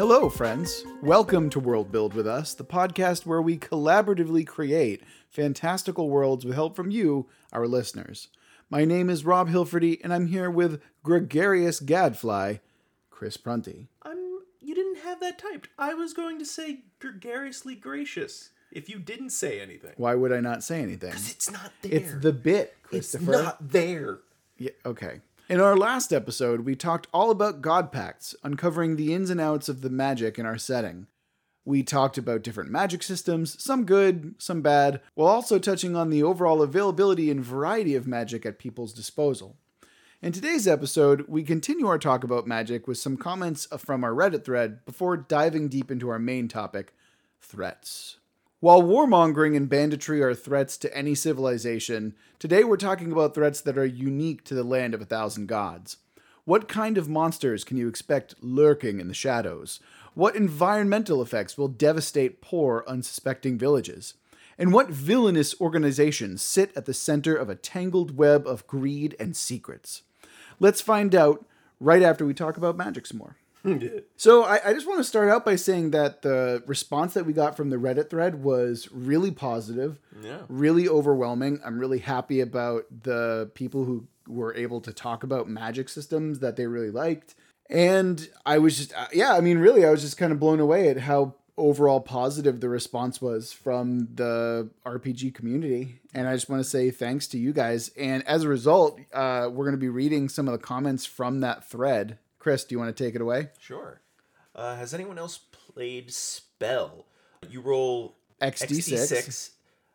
Hello, friends. Welcome to World Build with Us, the podcast where we collaboratively create fantastical worlds with help from you, our listeners. My name is Rob Hilferty, and I'm here with gregarious gadfly, Chris Prunty. I'm. You didn't have that typed. I was going to say gregariously gracious if you didn't say anything. Why would I not say anything? Because it's not there. It's the bit, It's Christopher. not there. Yeah, okay. In our last episode, we talked all about God Pacts, uncovering the ins and outs of the magic in our setting. We talked about different magic systems, some good, some bad, while also touching on the overall availability and variety of magic at people's disposal. In today's episode, we continue our talk about magic with some comments from our Reddit thread before diving deep into our main topic threats. While warmongering and banditry are threats to any civilization, today we're talking about threats that are unique to the land of a thousand gods. What kind of monsters can you expect lurking in the shadows? What environmental effects will devastate poor, unsuspecting villages? And what villainous organizations sit at the center of a tangled web of greed and secrets? Let's find out right after we talk about magic some more. So I, I just want to start out by saying that the response that we got from the Reddit thread was really positive, Yeah. really overwhelming. I'm really happy about the people who were able to talk about magic systems that they really liked. And I was just, uh, yeah, I mean, really, I was just kind of blown away at how overall positive the response was from the RPG community. And I just want to say thanks to you guys. And as a result, uh, we're going to be reading some of the comments from that thread. Chris, do you want to take it away? Sure. Uh, has anyone else played Spell? You roll XD6. XD6,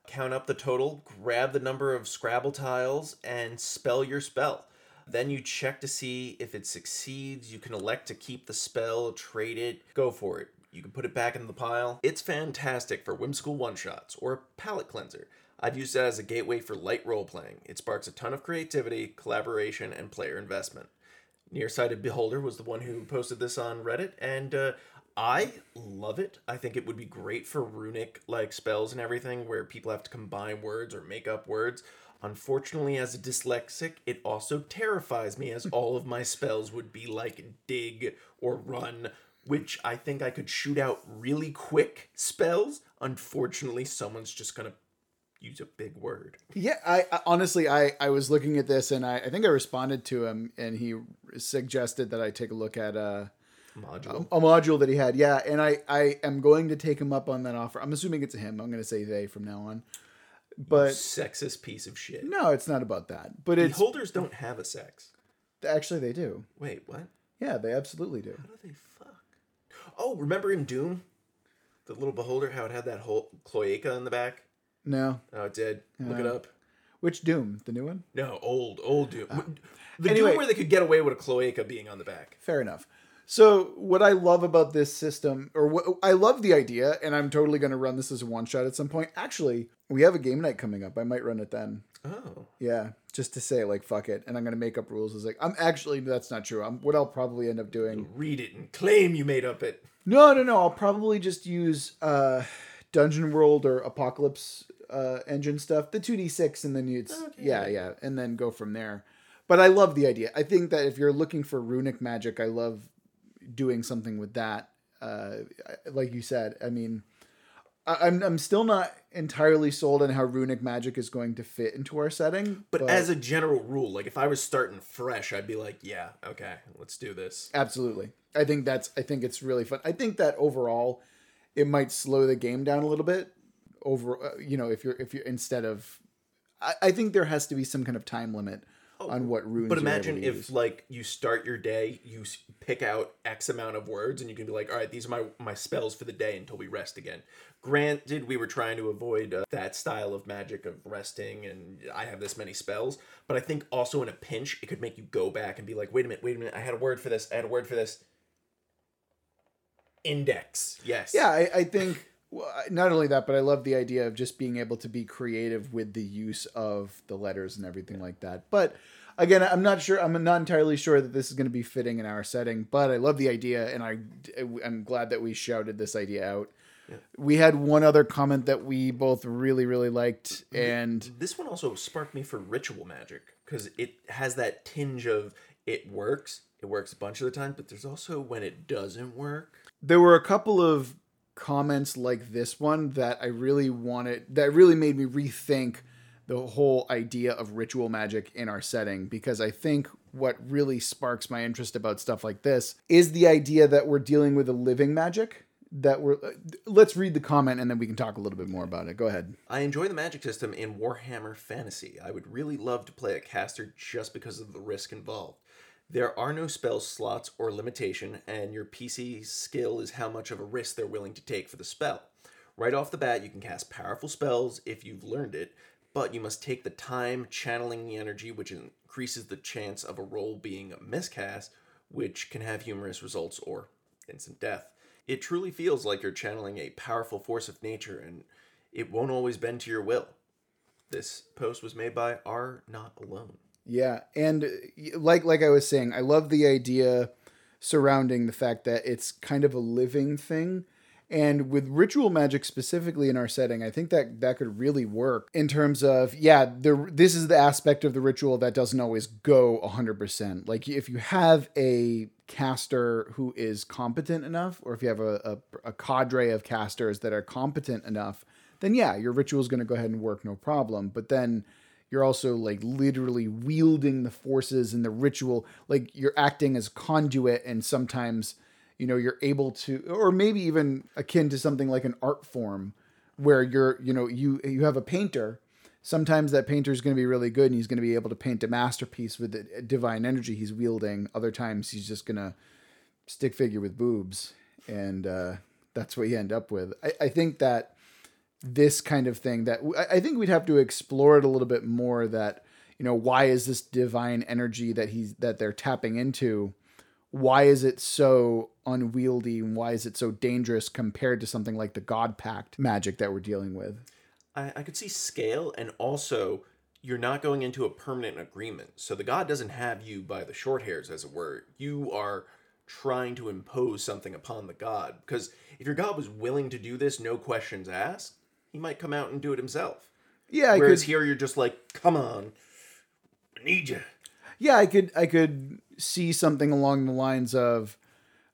count up the total, grab the number of Scrabble tiles, and spell your spell. Then you check to see if it succeeds. You can elect to keep the spell, trade it, go for it. You can put it back in the pile. It's fantastic for whimsical one shots or a palette cleanser. I've used it as a gateway for light role playing. It sparks a ton of creativity, collaboration, and player investment. Nearsighted Beholder was the one who posted this on Reddit, and uh, I love it. I think it would be great for runic like spells and everything, where people have to combine words or make up words. Unfortunately, as a dyslexic, it also terrifies me, as all of my spells would be like dig or run, which I think I could shoot out really quick spells. Unfortunately, someone's just gonna use a big word. Yeah, I, I honestly, I, I was looking at this and I, I think I responded to him and he suggested that I take a look at uh, a Module. a module that he had. Yeah, and I, I am going to take him up on that offer. I'm assuming it's a him. I'm going to say they from now on. But Sexist piece of shit. no, it's not about that. But it's Beholders don't have a sex. actually they do. Wait, what? Yeah, they absolutely do. How do they fuck? Oh, remember in Doom? The little beholder, how it had that whole cloaca in the back? No, Oh, it did. Look it up. which Doom? The new one? No, old, old Doom. the Anyway. Doom where they could get away with a cloaca being on the back. Fair enough. So what I love about this system, or what I love the idea, and I'm totally going to run this as a one shot at some point. Actually, we have a game night coming up. I might run it then. Oh. Yeah, just to say like fuck it, and I'm gonna make up rules. Is like I'm actually that's not true. I'm what I'll probably end up doing. Read it and claim you made up it. No, no, no. I'll probably just use uh, Dungeon World or Apocalypse uh, engine stuff, the two d six, and then it's Okay. yeah, yeah, and then go from there. But I love the idea. I think that if you're looking for runic magic, I love doing something with that. Uh, like you said, I mean, I, I'm I'm still not entirely sold on how runic magic is going to fit into our setting. But, as a general rule, like if I was starting fresh, I'd be like, yeah, okay, let's do this. Absolutely. I think that's I think it's really fun. I think that overall it might slow the game down a little bit over uh, you know if you're if you're instead of I, I think there has to be some kind of time limit on what runes But imagine if use. like you start your day, you pick out X amount of words, and you can be like, all right, these are my my spells for the day until we rest again. Granted, we were trying to avoid uh, that style of magic of resting, and I have this many spells. But I think also in a pinch, it could make you go back and be like, wait a minute, wait a minute, I had a word for this, I had a word for this. Index, yes. Yeah, I, I think well, not only that, but I love the idea of just being able to be creative with the use of the letters and everything like that. But again, I'm not sure. I'm not entirely sure that this is going to be fitting in our setting. But I love the idea, and I I'm glad that we shouted this idea out. We had one other comment that we both really really liked, and This one also sparked me for ritual magic because it has that tinge of it works. It works a bunch of the time, but there's also when it doesn't work. There were a couple of comments like this one that I really wanted, that really made me rethink the whole idea of ritual magic in our setting because I think what really sparks my interest about stuff like this is the idea that we're dealing with a living magic that we're let's read the comment and then we can talk a little bit more about it. Go ahead. I enjoy the magic system in Warhammer Fantasy. I would really love to play a caster just because of the risk involved. There are no spell slots or limitation, and your PC skill is how much of a risk they're willing to take for the spell. Right off the bat, you can cast powerful spells if you've learned it, but you must take the time channeling the energy, which increases the chance of a roll being miscast, which can have humorous results or instant death. It truly feels like you're channeling a powerful force of nature, and it won't always bend to your will. This post was made by R Not Alone. Yeah, and uh, like like I was saying, I love the idea surrounding the fact that it's kind of a living thing. And with ritual magic specifically in our setting, I think that that could really work in terms of yeah, the this is the aspect of the ritual that doesn't always go 100%. Like if you have a caster who is competent enough or if you have a, a, a cadre of casters that are competent enough, then yeah, your ritual is going to go ahead and work no problem. But then you're also like literally wielding the forces and the ritual like you're acting as conduit and sometimes you know you're able to or maybe even akin to something like an art form where you're you know you you have a painter. Sometimes that painter is going to be really good and he's going to be able to paint a masterpiece with the divine energy he's wielding. Other times he's just going to stick figure with boobs and uh, that's what you end up with. I, I think that this kind of thing that I think we'd have to explore it a little bit more that you know why is this divine energy that he's that they're tapping into why is it so unwieldy and why is it so dangerous compared to something like the god pact magic that we're dealing with? I, I could see scale and also you're not going into a permanent agreement. So the god doesn't have you by the short hairs as it were. You are trying to impose something upon the god. Because if your god was willing to do this no questions asked he might come out and do it himself. Yeah, I Whereas could, here you're just like, come on, I need you. yeah, I could I could see something along the lines of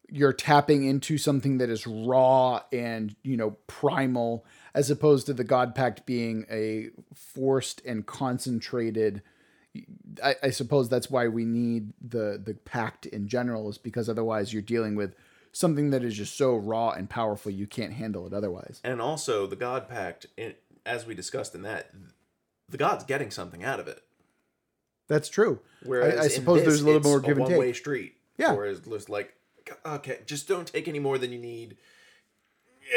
you're tapping into something that is raw and you know primal as opposed to the god pact being a forced and concentrated I, I suppose that's why we need the the pact in general is because otherwise you're dealing with something that is just so raw and powerful you can't handle it otherwise And also the God Pact, as we discussed in that, the God's getting something out of it. that's true Whereas I, I suppose this, there's a little it's more give and take. one-way street. Yeah. Whereas there's like, okay, just don't take any more than you need.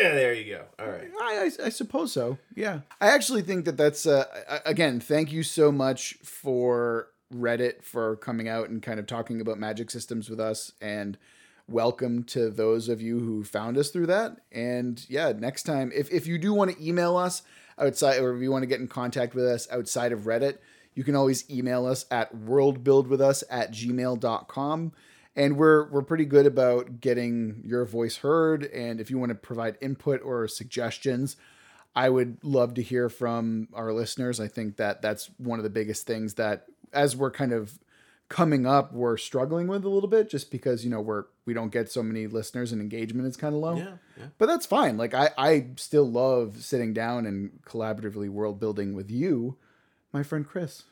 Yeah, there you go. All right. I, I, I suppose so. Yeah. I actually think that that's, uh, again, thank you so much for Reddit for coming out and kind of talking about magic systems with us. And welcome to those of you who found us through that. And yeah, next time, if, if you do want to email us outside or if you want to get in contact with us outside of Reddit, you can always email us at worldbuildwithus at gmail.com and we're we're pretty good about getting your voice heard. And if you want to provide input or suggestions i would love to hear from our listeners. I think that that's one of the biggest things that as we're kind of coming up we're struggling with a little bit just because you know we're we don't get so many listeners and engagement is kind of low Yeah, yeah. but that's fine like i i still love sitting down and collaboratively world building with you my friend chris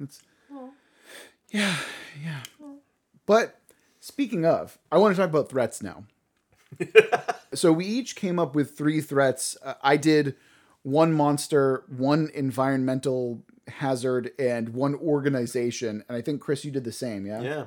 it's yeah yeah but speaking of, I want to talk about threats now. so we each came up with three threats. Uh, I did one monster, one environmental hazard, and one organization. And I think Chris, you did the same. Yeah. Yeah.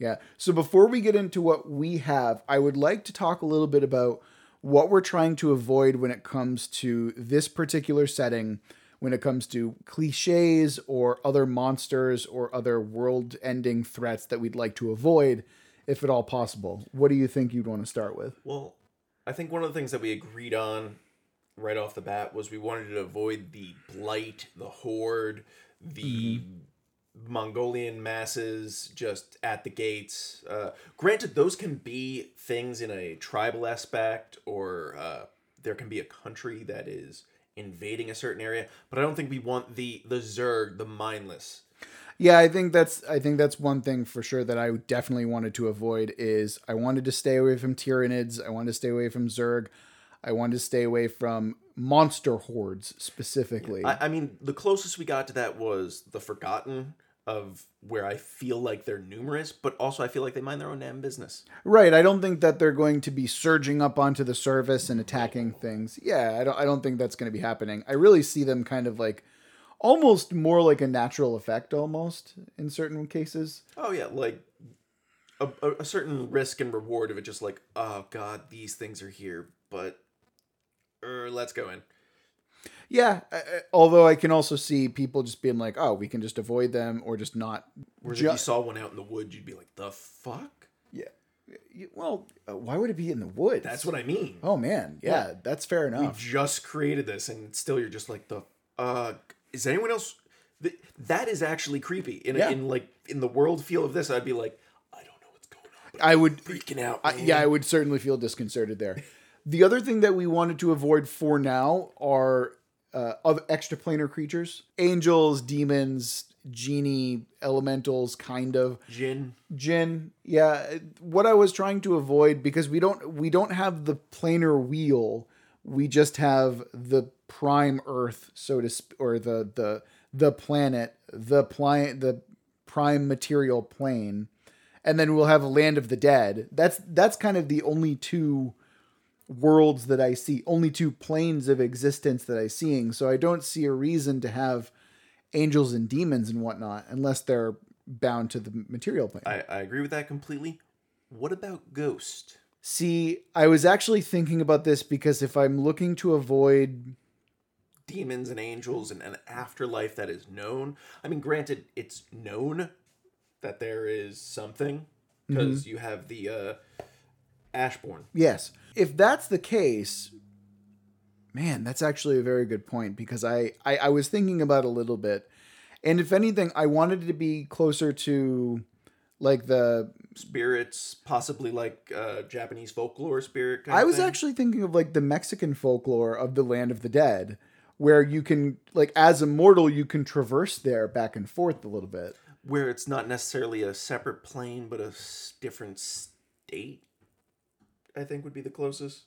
Yeah. So before we get into what we have, I would like to talk a little bit about what we're trying to avoid when it comes to this particular setting, when it comes to cliches or other monsters or other world ending threats that we'd like to avoid, if at all possible. What do you think you'd want to start with? Well, I think one of the things that we agreed on right off the bat was we wanted to avoid the blight, the horde, the mm-hmm. Mongolian masses just at the gates. Uh, granted, those can be things in a tribal aspect, or uh, there can be a country that is invading a certain area. But I don't think we want the the Zerg, the mindless. Yeah, I think that's I think that's one thing for sure that I definitely wanted to avoid is I wanted to stay away from Tyranids, I wanted to stay away from Zerg, I wanted to stay away from monster hordes specifically. I, I mean, the closest we got to that was the Forgotten, of where I feel like they're numerous, but also I feel like they mind their own damn business. Right. I don't think that they're going to be surging up onto the surface and attacking things. Yeah, I don't. I don't think that's going to be happening. I really see them kind of like almost more like a natural effect, almost in certain cases. Oh yeah, like a, a, a certain risk and reward of it. Just like, oh god, these things are here, but er, let's go in. Yeah, I- I- although I can also see people just being like, "Oh, we can just avoid them or just not." Whereas ju- if you saw one out in the woods, you'd be like, the fuck? yeah. Well, uh, why would it be in the woods? That's what I mean. Oh man, yeah, Yeah. that's fair we enough. just created this, and still you're just like the. Uh, is anyone else? Th- that is actually creepy. In Yeah. in like in the world feel of this, I'd be like, I don't know what's going on. I would, freaking out. I, yeah, I would certainly feel disconcerted there. the other thing that we wanted to avoid for now are uh, other extraplanar creatures, angels, demons, genie, elementals, kind of. Jinn. Jinn, yeah. What I was trying to avoid because we don't we don't have the planar wheel. We just have the prime Earth, so to sp- or the the the planet, the pli- the prime material plane, and then we'll have a land of the dead. That's that's kind of the only two worlds that I see, only two planes of existence that I'm seeing. So I don't see a reason to have angels and demons and whatnot unless they're bound to the material plane. I, I agree with that completely. What about Ghost? See, I was actually thinking about this because if I'm looking to avoid Demons and angels and an afterlife that is known. I mean, granted, it's known that there is something because you have the uh, Ashborn. yes, if that's the case, man, that's actually a very good point because I I, I was thinking about it a little bit, and if anything, I wanted it to be closer to like the spirits, possibly like uh, Japanese folklore spirit. Kind I was actually thinking of like the Mexican folklore of the land of the dead, where you can like as a mortal you can traverse there back and forth a little bit. where it's not necessarily a separate plane, but a s- different state. I think would be the closest.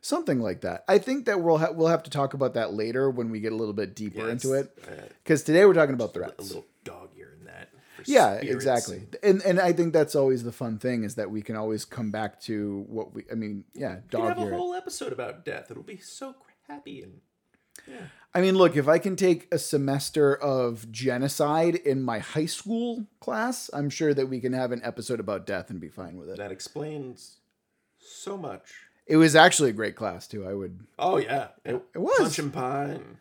Something like that. I think that we'll ha- we'll have to talk about that later when we get a little bit deeper into it. Uh, Because today we're talking about threats. a little dog ear in that. yeah, spirits. exactly. And and I think that's always the fun thing is that we can always come back to what we. I mean, yeah, We can dog have a ear. whole episode about death. It'll be so happy and I mean, look, if I can take a semester of genocide in my high school class, I'm sure that we can have an episode about death and be fine with it. that explains so much. It was actually a great class too. I would. Oh yeah, yeah. It was. punch and pie. and-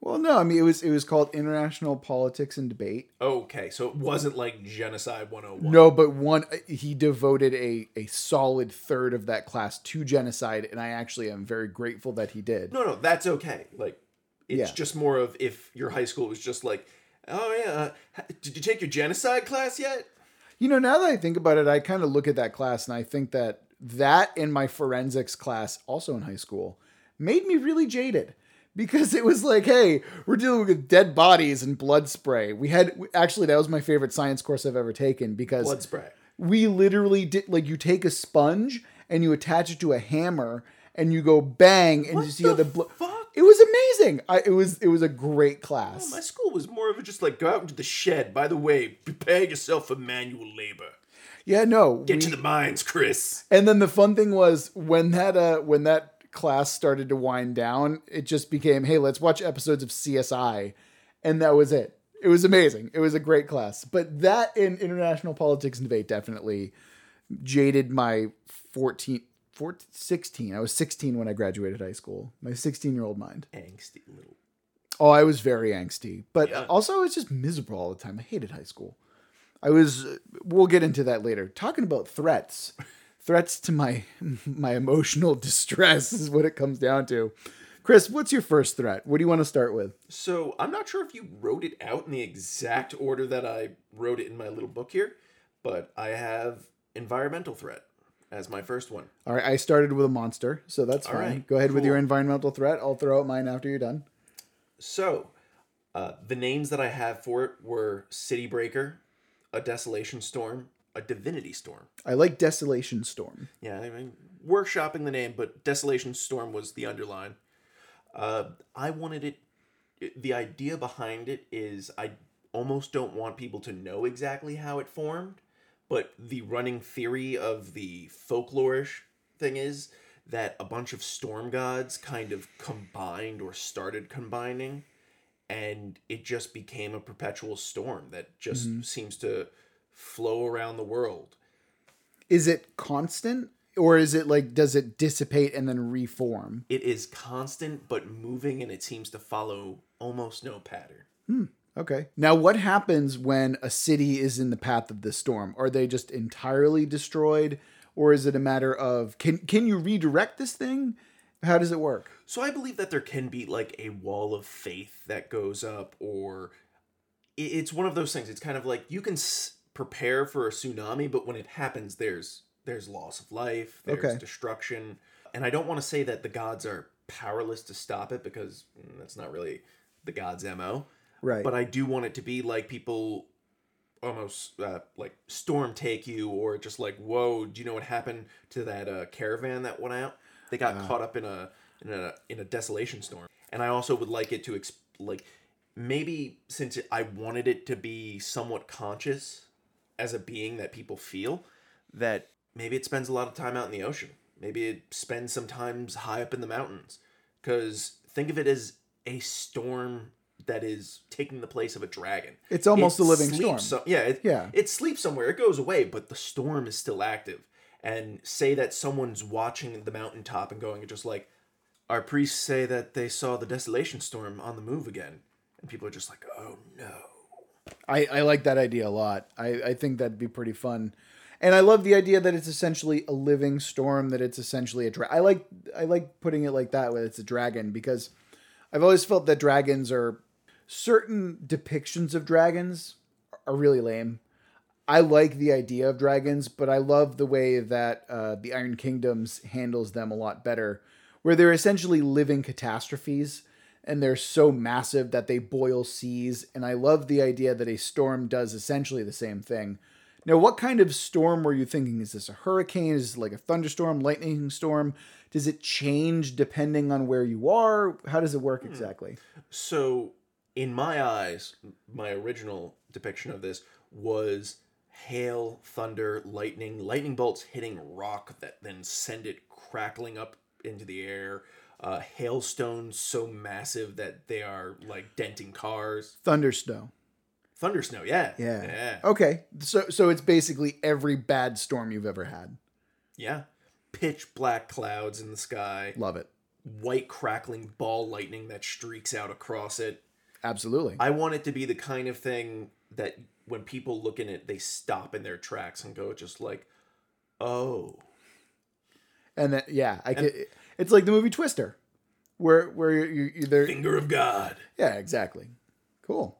Well, no, I mean it was it was called International Politics and Debate. Okay, so it wasn't like genocide 101. No, but one he devoted a a solid third of that class to genocide, and I actually am very grateful that he did. no, no, that's okay. Like, it's Yeah. just more of if your high school was just like, oh yeah, uh, did you take your genocide class yet? You know, now that I think about it, I kind of look at that class and I think that that in my forensics class, also in high school, made me really jaded because it was like, hey, we're dealing with dead bodies and blood spray. We had actually that was my favorite science course I've ever taken because Blood spray. we literally did like you take a sponge and you attach it to a hammer and you go bang and you see how the blood. It was amazing. I, it was it was a great class. Oh, my school was more of a just like go out into the shed. By the way, prepare yourself for manual labor. Yeah, no. Get we- to the mines, Chris. And then the fun thing was when that uh when that class started to wind down, it just became, hey, let's watch episodes of CSI. And that was it. It was amazing. It was a great class. But that in international politics and debate definitely jaded my 14 14 16. I was 16 when I graduated high school. My 16-year-old mind. Angsty little. Oh, I was very angsty, but Yeah. also I was just miserable all the time. I hated high school. I was. We'll get into that later. Talking about threats, threats to my my emotional distress is what it comes down to. Chris, what's your first threat? What do you want to start with? So I'm not sure if you wrote it out in the exact order that I wrote it in my little book here, but I have environmental threat as my first one. All right, I started with a monster, so that's All fine. right, Go ahead with your environmental threat. I'll throw out mine after you're done. So Uh, the names that I have for it were City Breaker, a Desolation Storm, a Divinity Storm. I like Desolation Storm. Yeah, I mean, workshopping the name, but Desolation Storm was the underline. Uh, I wanted it. it- The idea behind it is I almost don't want people to know exactly how it formed, but the running theory of the folklorish thing is that a bunch of storm gods kind of combined or started combining, and it just became a perpetual storm that just mm-hmm. seems to flow around the world. Is it constant or is it like does it dissipate and then reform? it is constant but moving and it seems to follow almost no pattern hmm, Okay. Now what happens when a city is in the path of this storm? Are they just entirely destroyed or is it a matter of can can you redirect this thing? How does it work? so i believe that there can be like a wall of faith that goes up or it's one of those things it's kind of like you can s- prepare for a tsunami but when it happens there's there's loss of life there's Okay. destruction and i don't want to say that the gods are powerless to stop it because mm, that's not really the gods mo Right. but I do want it to be like people almost uh, like storm take you or just like whoa do you know what happened to that uh, caravan that went out they got caught up in a in a in a desolation storm and I also would like it to ex- like maybe since I wanted it to be somewhat conscious as a being that people feel that maybe it spends a lot of time out in the ocean maybe it spends some times high up in the mountains because think of it as a storm that is taking the place of a dragon It's almost It a living storm. so- yeah, it, Yeah. It sleeps somewhere. It goes away, but the storm is still active. And say that someone's watching the mountaintop and going just like, our priests say that they saw the desolation storm on the move again, and people are just like, oh no. I, I like that idea a lot. I, I think that'd be pretty fun. And I love the idea that it's essentially a living storm, that it's essentially a dra- I like I like putting it like that, where it's a dragon, because I've always felt that dragons are certain depictions of dragons are really lame. I like the idea of dragons, but I love the way that uh, the Iron Kingdoms handles them a lot better, where they're essentially living catastrophes and they're so massive that they boil seas. And I love the idea that a storm does essentially the same thing. Now, what kind of storm were you thinking? Is this a hurricane? Is it like a thunderstorm, lightning storm? Does it change depending on where you are? How does it work exactly? So, in my eyes, my original depiction of this was hail, thunder, lightning, lightning bolts hitting rock that then send it crackling up into the air. Uh, hailstones so massive that they are like denting cars. Thunder snow. Thunder snow, yeah, Yeah. yeah, Okay. So so it's basically every bad storm you've ever had. yeah. Pitch black clouds in the sky, Love it. white crackling ball lightning that streaks out across it. Absolutely. I want it to be the kind of thing that when people look in it, they stop in their tracks and go just like, "Oh, And then yeah, I could, it's like the movie Twister, where where you you there. finger of God." Yeah, exactly. Cool.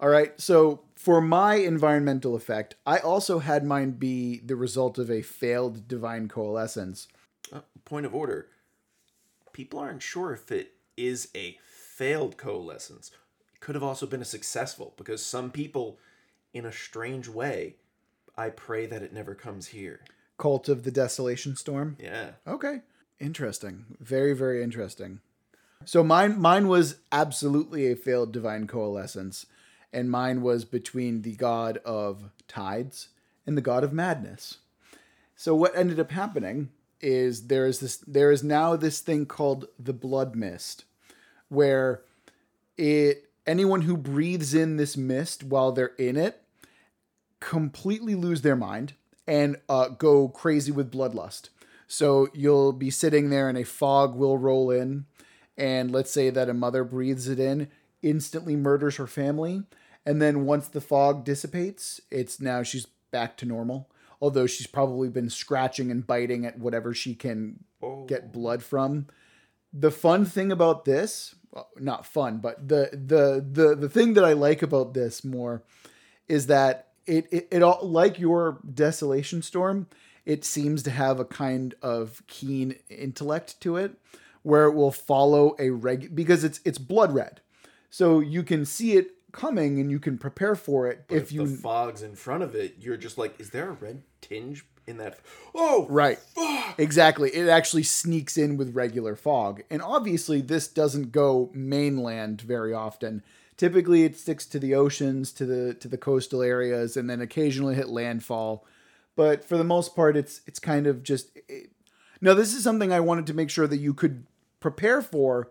All right. So for my environmental effect, I also had mine be the result of a failed divine coalescence. Uh, point of order: people aren't sure if it is a failed coalescence. It could have also been a successful because some people, in a strange way, I pray that it never comes here. Cult of the Desolation Storm. Yeah. Okay. Interesting. Very, very interesting. So mine mine was absolutely a failed divine coalescence. And mine was between the god of tides and the god of madness. So what ended up happening is there is this there is now this thing called the blood mist, where it anyone who breathes in this mist while they're in it completely lose their mind and uh, go crazy with bloodlust. So you'll be sitting there and a fog will roll in, and let's say that a mother breathes it in, instantly murders her family, and then once the fog dissipates, it's now she's back to normal. Although she's probably been scratching and biting at whatever she can get blood from. The fun thing about this, well, not fun, but the the the the thing that I like about this more is that it it, it all like your desolation storm it seems to have a kind of keen intellect to it where it will follow a reg because it's it's blood red So you can see it coming and you can prepare for it But if you the fog's in front of it, you're just like, is there a red tinge in that? Oh, Right. fuck! Exactly. It actually sneaks in with regular fog. And obviously, this doesn't go mainland very often. Typically, it sticks to the oceans, to the to the coastal areas, and then occasionally hit landfall. But for the most part, it's it's kind of just. It, now, this is something I wanted to make sure that you could prepare for,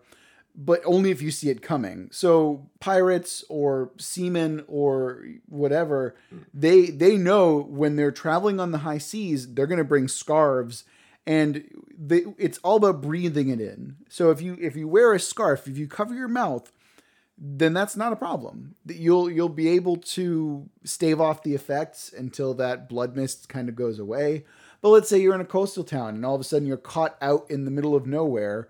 but only if you see it coming. So pirates or seamen or whatever, they they know when they're traveling on the high seas, they're going to bring scarves and they, it's all about breathing it in. So if you if you wear a scarf, if you cover your mouth, then that's not a problem. You'll you'll be able to stave off the effects until that blood mist kind of goes away. But let's say you're in a coastal town and all of a sudden you're caught out in the middle of nowhere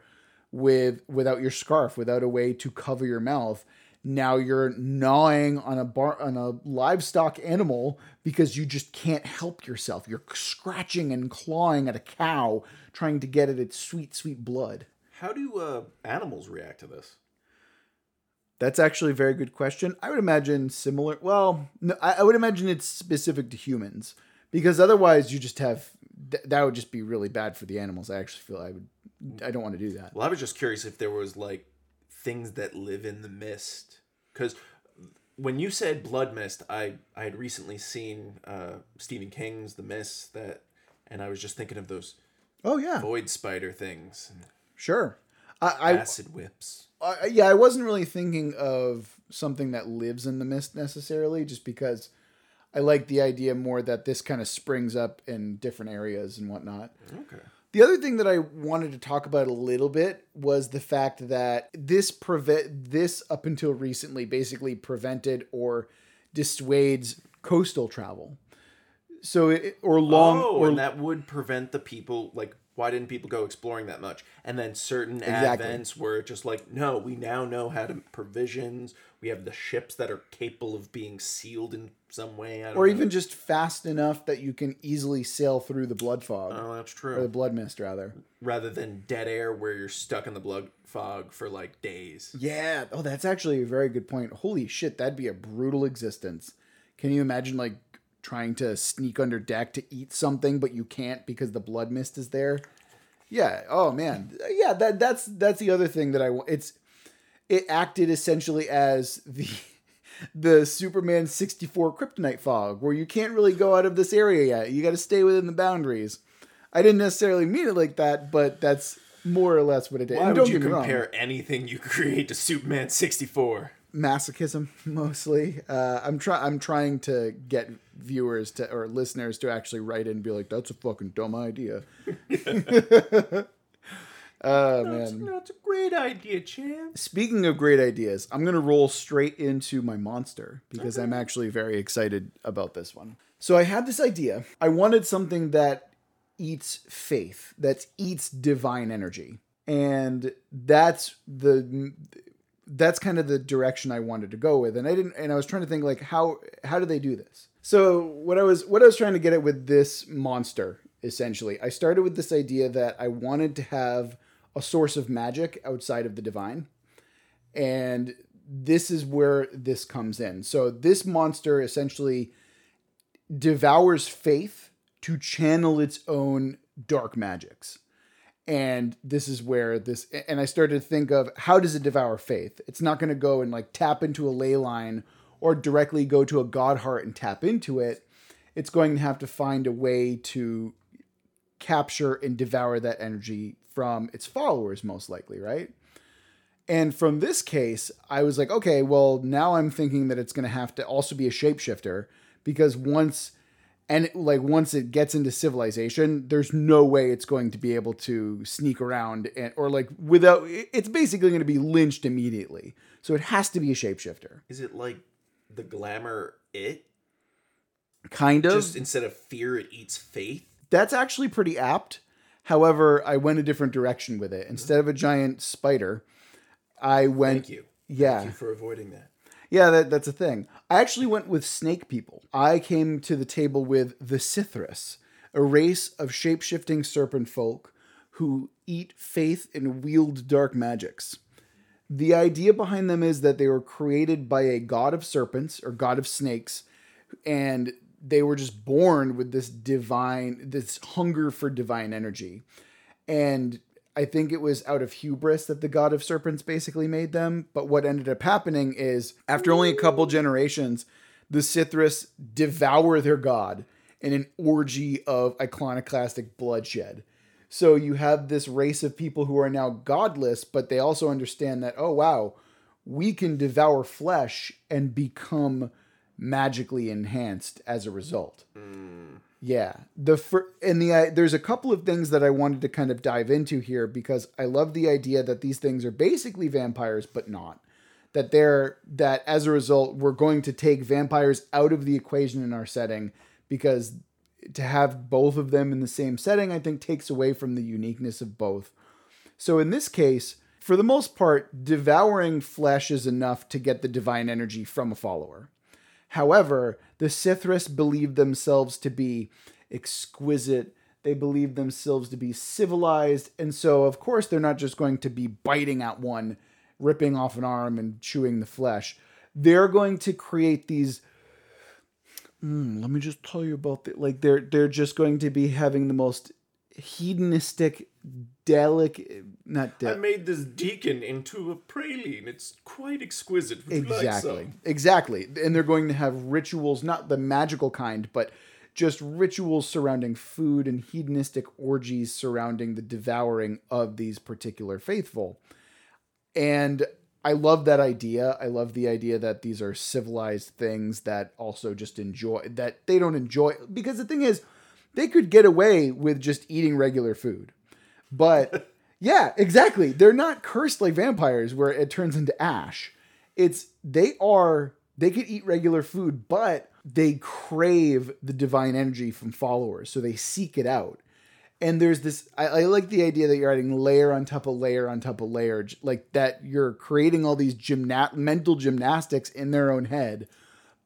with without your scarf, without a way to cover your mouth. Now you're gnawing on a bar on a livestock animal because you just can't help yourself. You're scratching and clawing at a cow trying to get at its sweet, sweet blood. How do uh, animals react to this? That's actually a very good question. I would imagine similar. Well, no, I, I would imagine it's specific to humans because otherwise you just have th- that would just be really bad for the animals. I actually feel I would. I don't want to do that. Well, I was just curious if there was like things that live in the mist, because when you said blood mist, I I had recently seen uh, Stephen King's The Mist that, and I was just thinking of those Oh yeah, void spider things, sure. I, I acid whips. uh, yeah, I wasn't really thinking of something that lives in the mist necessarily, just because I like the idea more that this kind of springs up in different areas and whatnot. Okay. The other thing that I wanted to talk about a little bit was the fact that this prevent this up until recently basically prevented or dissuades coastal travel. So it, or long oh, or and that would prevent the people like. Why didn't people go exploring that much? And then certain Exactly. advents were just like, no, we now know how to provisions. We have the ships that are capable of being sealed in some way. Or know. even just fast enough that you can easily sail through the blood fog Oh, that's true. or the blood mist rather. Rather than dead air where you're stuck in the blood fog for like days. Yeah. Oh, that's actually a very good point. Holy shit, that'd be a brutal existence. Can you imagine like trying to sneak under deck to eat something, but you can't because the blood mist is there? Yeah. Oh man. Yeah. That that's that's the other thing that I want. It's it acted essentially as the the Superman 64 kryptonite fog where you can't really go out of this area yet. You got to stay within the boundaries. I didn't necessarily mean it like that, but that's more or less what it did. Why would don't you compare anything you create to Superman 64? Masochism mostly. Uh, I'm try I'm trying to get viewers to or listeners to actually write in and be like, "That's a fucking dumb idea." Oh man. That's a great idea, champ. Speaking of great ideas, I'm gonna roll straight into my monster because I'm actually very excited about this one. So I had this idea. I wanted something that eats faith, that eats divine energy, and that's the that's kind of the direction I wanted to go with. And I didn't and I was trying to think like how how do they do this? So what I was what I was trying to get at with this monster essentially, I started with this idea that I wanted to have a source of magic outside of the divine. And this is where this comes in. So this monster essentially devours faith to channel its own dark magics. And this is where this and I started to think of how does it devour faith? It's not going to go and like tap into a ley line or directly go to a god heart and tap into it. It's going to have to find a way to capture and devour that energy from its followers most likely, right? And from this case, I was like, okay, well, now I'm thinking that it's going to have to also be a shapeshifter because once and it, like once it gets into civilization, there's no way it's going to be able to sneak around and or like without it's basically going to be lynched immediately. So it has to be a shapeshifter. Is it like the glamour it? Kind of. Just instead of fear, it eats faith? That's actually pretty apt. However, I went a different direction with it. Mm-hmm. Instead of a giant spider, I went Thank you. yeah. Thank you for avoiding that. Yeah, that, that's a thing. I actually went with snake people. I came to the table with the Sithras, a race of shape shifting serpent folk who eat faith and wield dark magics. The idea behind them is that they were created by a god of serpents or god of snakes, and they were just born with this divine, this hunger for divine energy. And I think it was out of hubris that the god of serpents basically made them. But what ended up happening is after only a couple generations, the Sithris devour their god in an orgy of iconoclastic bloodshed. So you have this race of people who are now godless, but they also understand that, oh, wow, we can devour flesh and become magically enhanced as a result. Mm. Yeah, the fir- and the uh, there's a couple of things that I wanted to kind of dive into here because I love the idea that these things are basically vampires but not. That they're that as a result we're going to take vampires out of the equation in our setting because to have both of them in the same setting I think takes away from the uniqueness of both. So in this case, for the most part, devouring flesh is enough to get the divine energy from a follower. However, the Sithris believed themselves to be exquisite. They believed themselves to be civilized. And so, of course, they're not just going to be biting at one, ripping off an arm, and chewing the flesh. They're going to create these. Mm, let me just tell you about the like they're they're just going to be having the most hedonistic, delicate, not I made this deacon into a praline. It's quite exquisite. Like Exactly. some? Exactly. And they're going to have rituals, not the magical kind, but just rituals surrounding food and hedonistic orgies surrounding the devouring of these particular faithful. And I love that idea. I love the idea that these are civilized things that also just enjoy that they don't enjoy because the thing is they could get away with just eating regular food. But yeah, exactly. They're not cursed like vampires where it turns into ash. It's they are they could eat regular food, but they crave the divine energy from followers, so they seek it out. And there's this I, I like the idea that you're adding layer on top of layer on top of layer, like that you're creating all these gymna- mental gymnastics in their own head,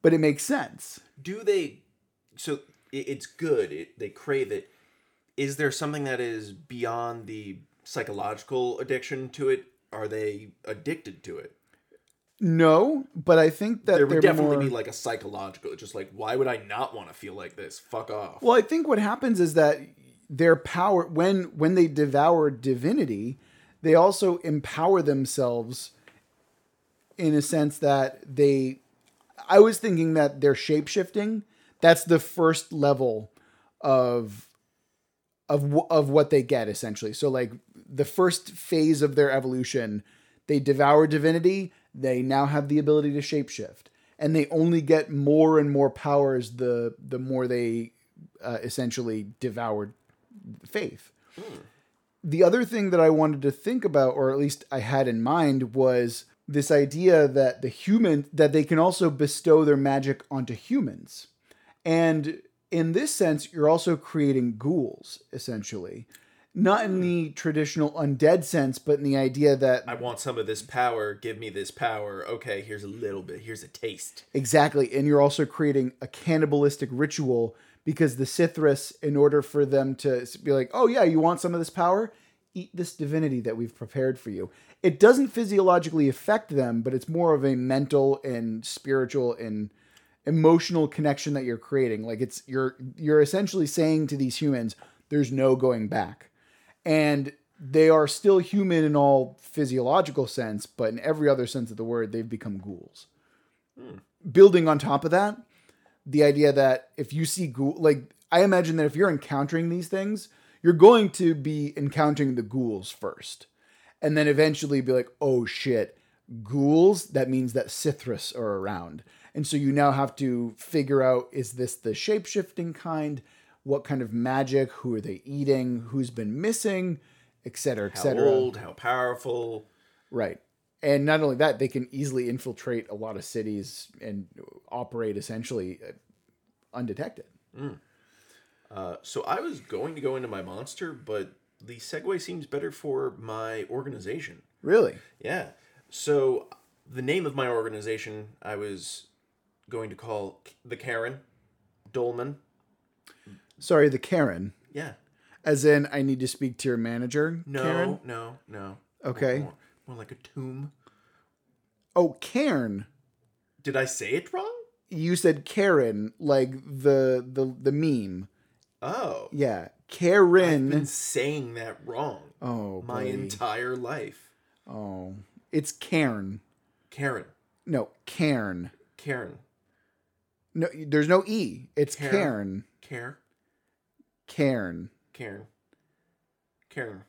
but it makes sense. Do they? So it, it's good. It, they crave it. Is there something that is beyond the psychological addiction to it? Are they addicted to it? No, but I think that There would definitely more- be like a psychological. Just like, why would I not want to feel like this? Fuck off. Well, I think what happens is that their power when when they devour divinity, they also empower themselves in a sense that they I was thinking that they're shapeshifting. That's the first level of of of what they get essentially. So like the first phase of their evolution, they devour divinity, they now have the ability to shapeshift. And they only get more and more powers the the more they uh, essentially devour faith. The other thing that I wanted to think about, or at least I had in mind, was this idea that the human that they can also bestow their magic onto humans. And in this sense, you're also creating ghouls, essentially. Not in the traditional undead sense, but in the idea that I want some of this power. Give me this power. Okay, here's a little bit. Here's a taste. Exactly. And you're also creating a cannibalistic ritual because the Sithris, in order for them to be like, oh, yeah, you want some of this power? Eat this divinity that we've prepared for you. It doesn't physiologically affect them, but it's more of a mental and spiritual and emotional connection that you're creating. Like it's you're you're essentially saying to these humans, there's no going back. And they are still human in all physiological sense, but in every other sense of the word, they've become ghouls hmm. building on top of that, the idea that if you see ghoul, like I imagine that if you're encountering these things, you're going to be encountering the ghouls first, and then eventually be like, oh shit, ghouls. That means that Sithris are around, and so you now have to figure out: is this the shape shifting kind? What kind of magic? Who are they eating? Who's been missing? Et cetera, et cetera. How old? How powerful? Right. And not only that, they can easily infiltrate a lot of cities and operate essentially uh, undetected. Uh, so I was going to go into my monster, but the segue seems better for my organization. Really? Yeah. So the name of my organization I was going to call the Karen Dolmen. Sorry, the Karen. Yeah. As in, I need to speak to your manager, No, Karen? no, no. Okay. More, more like a tomb. Oh, Cairn. Did I say it wrong? You said Karen, like the the the meme. Oh. Yeah, I've Karen. been saying that wrong oh, my entire life. oh, it's Cairn. Karen. No, Cairn. Karen. No, there's no e. It's Cairn. Cairn. Care. Cairn. Karen. Karen.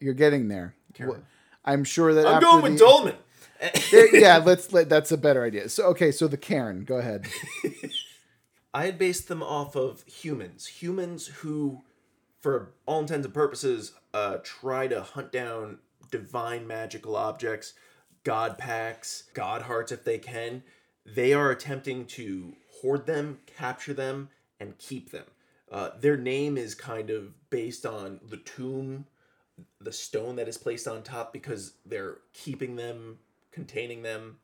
You're getting there. Cairn. Wh- I'm sure that I'm going with the- Dolmen. Yeah, let's let. That's a better idea. So okay, so the Cairn. Go ahead. I had based them off of humans. Humans who, for all intents and purposes, uh, try to hunt down divine magical objects, god packs, god hearts if they can. They are attempting to hoard them, capture them, and keep them. Uh, their name is kind of based on the tomb, the stone that is placed on top, because they're keeping them, containing them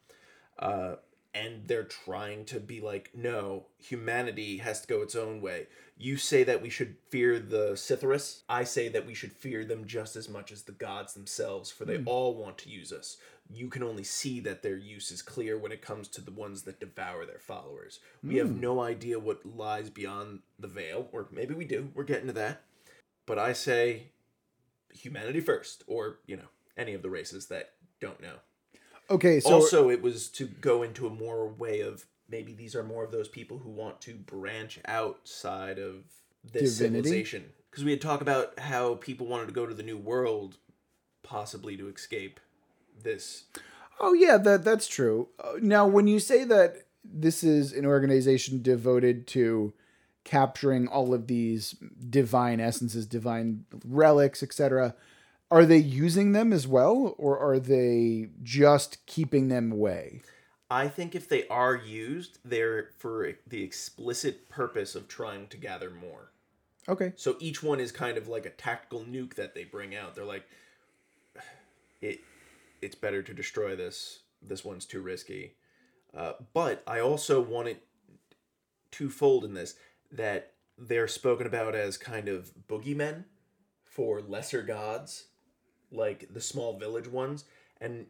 uh, and they're trying to be like, no, humanity has to go its own way. You say that we should fear the Sithorus. I say that we should fear them just as much as the gods themselves, for they all want to use us. You can only see that their use is clear when it comes to the ones that devour their followers. We have hmm. no idea what lies beyond the veil, or maybe we do. We're getting to that. But I say humanity first, or, you know, any of the races that don't know Okay, so also it was to go into a more way of maybe these are more of those people who want to branch outside of this Divinity? civilization because we had talked about how people wanted to go to the new world possibly to escape this Oh yeah, that that's true. Uh, Now, when you say that this is an organization devoted to capturing all of these divine essences, divine relics, etc., are they using them as well, or are they just keeping them away? i think if they are used they're for the explicit purpose of trying to gather more Okay. So each one is kind of like a tactical nuke that they bring out. They're like, it, it's better to destroy this. This one's too risky. Uh, but I also want it twofold in this that they're spoken about as kind of boogeymen for lesser gods, like the small village ones, and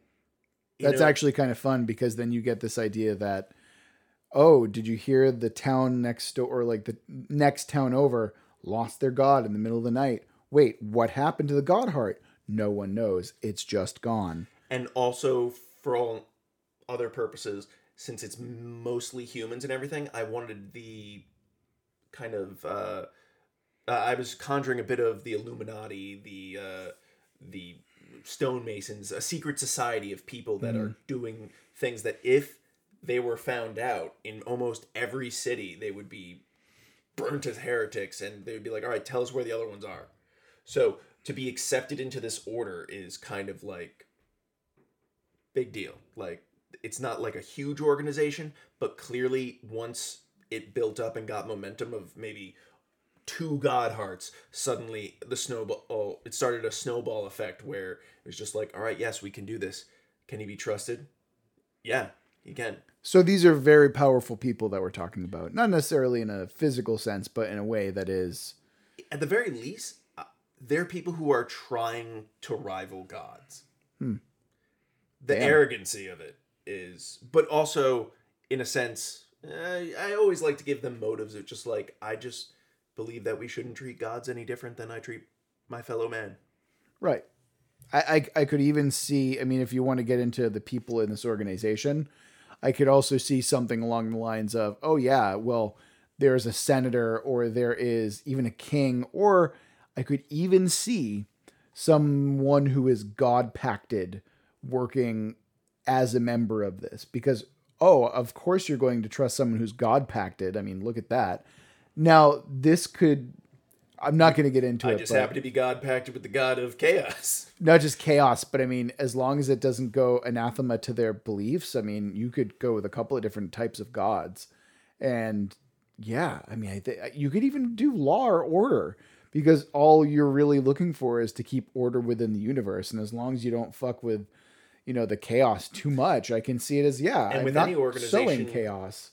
That's know- actually kind of fun because then you get this idea that, oh, did you hear the town next door, or like the next town over, lost their god in the middle of the night? Wait, what happened to the god heart? No one knows. It's just gone. And also for all other purposes since it's mostly humans and everything i wanted the kind of uh, uh i was conjuring a bit of the illuminati the uh the stonemasons a secret society of people that are doing things that if they were found out in almost every city they would be burnt as heretics and they would be like all right tell us where the other ones are. So to be accepted into this order is kind of like big deal. Like it's not like a huge organization, but clearly once it built up and got momentum of maybe two god hearts, suddenly the snowball oh, it started a snowball effect where it was just like, all right, yes, we can do this. Can he be trusted? Yeah, he can. So these are very powerful people that we're talking about. Not necessarily in a physical sense, but in a way that is. At the very least, uh, they're people who are trying to rival gods. The Damn. arrogancy of it is, but also in a sense, I, I always like to give them motives of just like I just believe that we shouldn't treat gods any different than I treat my fellow man. Right. I, I, I could even see, I mean, if you want to get into the people in this organization, I could also see something along the lines of, oh, yeah, well, there's a senator or there is even a king, or I could even see someone who is God pacted working as a member of this because, oh, of course you're going to trust someone who's God pacted. I mean, look at that. Now, this could. I'm not going to get into I it. I just happen to be God pacted with the god of chaos. not just chaos, but I mean, as long as it doesn't go anathema to their beliefs, I mean, you could go with a couple of different types of gods, and yeah, I mean, I th- you could even do law or order because all you're really looking for is to keep order within the universe, and as long as you don't fuck with, you know, the chaos too much, I can see it as yeah, And I'm with any organization- sowing chaos.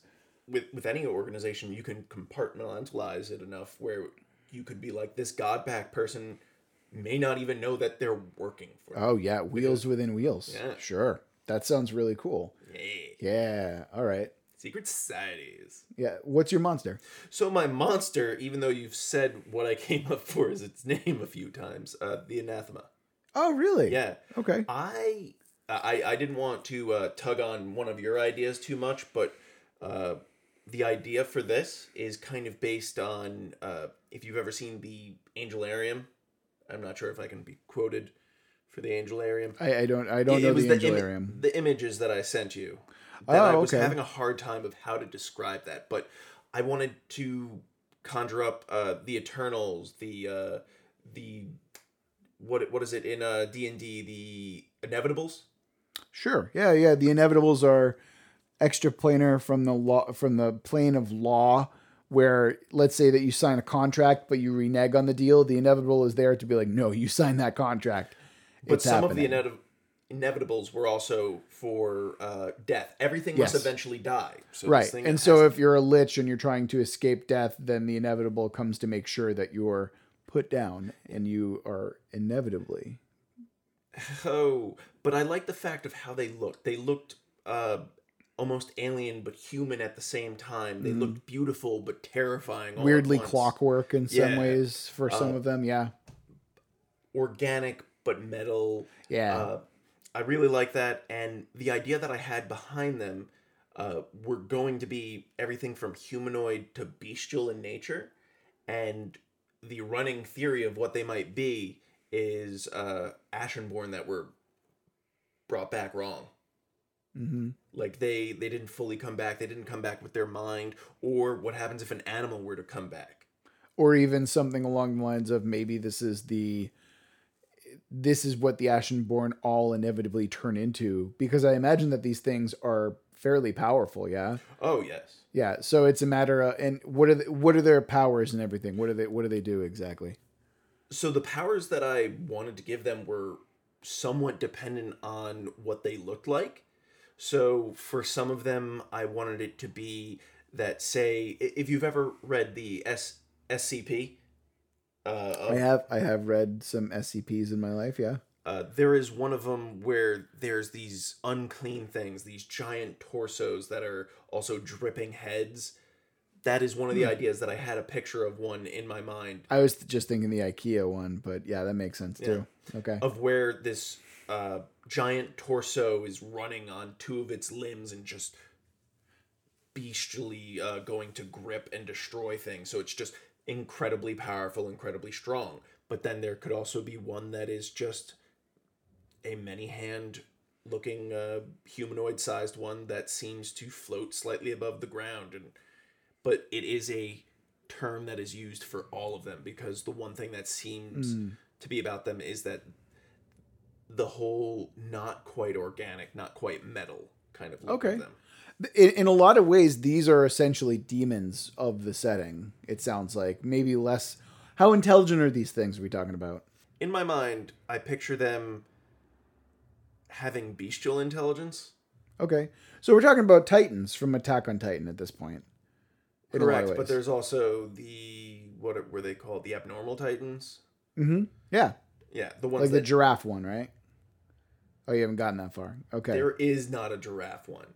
with with any organization you can compartmentalize it enough where you could be like this god pack person may not even know that they're working for. Oh yeah, wheels within wheels. Yeah. Sure. That sounds really cool. Yeah. Yeah. All right. Secret societies. Yeah. What's your monster? So my monster, even though you've said what I came up for is its name a few times, uh, the anathema. Oh, really? Yeah. Okay. I I I didn't want to uh, tug on one of your ideas too much, but uh, the idea for this is kind of based on uh, if you've ever seen the Angelarium. I'm not sure if I can be quoted for the Angelarium. I, I don't. I don't It- know it was the Angelarium. the images that I sent you. That Oh, I was okay. having a hard time of how to describe that, but I wanted to conjure up uh, the Eternals, the uh, the what what is it in uh D and D the Inevitables. Sure. Yeah. Yeah. The inevitables are extraplanar from the law from the plane of law. Where let's say that you sign a contract, but you renege on the deal. The inevitable is there to be like, no, you signed that contract. But It's some happening. of the inev- inevitables were also for uh, death. Everything must eventually die. So right and so if you're a lich and you're trying to escape death then the inevitable comes to make sure that you're put down and you are inevitably oh, but I like the fact of how they looked. They looked uh, almost alien but human at the same time. They looked beautiful but terrifying. weirdly clockwork in some Yeah. ways for some Uh, of them yeah organic but metal. yeah Uh, I really like that, and the idea that I had behind them uh, were going to be everything from humanoid to bestial in nature, and the running theory of what they might be is uh, Ashenborn that were brought back wrong. hmm Like they they didn't fully come back. They didn't come back with their mind. Or what happens if an animal were to come back? or even something along the lines of maybe this is the this is what the ashenborn all inevitably turn into because i imagine that these things are fairly powerful yeah Oh yes. yeah so it's a matter of and what are the, what are their powers and everything what do they what do they do exactly So the powers that I wanted to give them were somewhat dependent on what they looked like. So for some of them, I wanted it to be that say if you've ever read the S- SCP, uh, I have I have read some SCPs in my life. Yeah. uh, there is one of them where there's these unclean things, these giant torsos that are also dripping heads. That is one of the ideas that I had a picture of one in my mind I was just thinking the IKEA one, but yeah, that makes sense too. Okay. of where this uh, giant torso is running on two of its limbs and just beastly uh, going to grip and destroy things. So it's just incredibly powerful, incredibly strong. But then there could also be one that is just a many hand looking uh, humanoid sized one that seems to float slightly above the ground and but it is a term that is used for all of them because the one thing that seems Mm. to be about them is that the whole not quite organic, not quite metal kind of look Okay. of them. In, in a lot of ways, these are essentially demons of the setting. It sounds like maybe less. How intelligent are these things? Are we talking about? In my mind, I picture them having bestial intelligence. Okay, so we're talking about Titans from Attack on Titan at this point. In a lot of Correct, but there's also the what were they called? The abnormal titans. Mm-hmm. Yeah, Yeah, the ones like the giraffe one, right? Oh, you haven't gotten that far. Okay. there is not a giraffe one.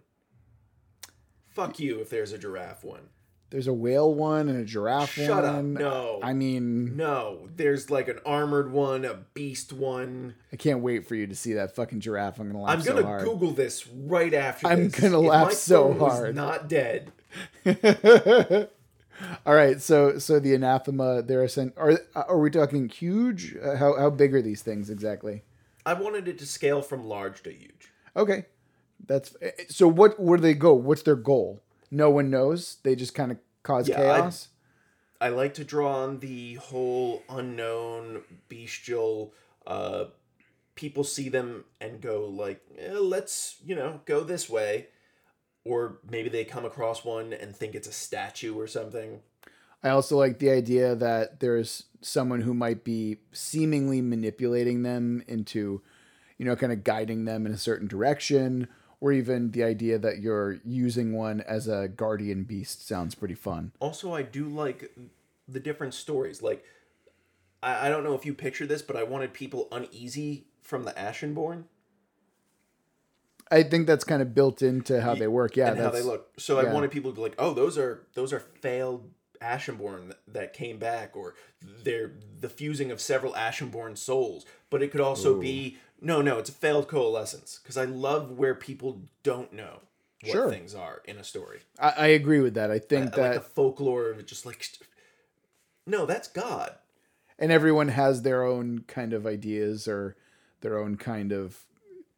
Fuck you if there's a giraffe one. There's a whale one and a giraffe Shut up. No. I mean, No, there's like an armored one, a beast one. I can't wait for you to see that fucking giraffe. I'm gonna laugh I'm gonna so. Google this right after. I'm this. gonna laugh so hard. Not dead. All right, so so the anathema, they're sent. Are are we talking huge? Uh, How how big are these things exactly? I wanted it to scale from large to huge. Okay, that's eh, so. What where do they go? What's their goal? No one knows. They just kind of cause Yeah, I- chaos. I like to draw on the whole unknown bestial. Uh, people see them and go like, eh, "Let's you know go this way," or maybe they come across one and think it's a statue or something. I also like the idea that there's someone who might be seemingly manipulating them into, you know, kind of guiding them in a certain direction, or even the idea that you're using one as a guardian beast sounds pretty fun. Also, I do like the different stories. Like, I, I don't know if you picture this, but I wanted people uneasy from the Ashenborn. I think that's kind of built into how they work. Yeah, and how they look. So I wanted people to be like, "Oh, those are those are failed Ashenborn that, came back, or they're the fusing of several Ashenborn souls." But it could also be no, no, it's a failed coalescence because I love where people don't know what Sure. things are in a story. I, I agree with that. I think I that like the folklore of just like no, that's God. and everyone has their own kind of ideas or their own kind of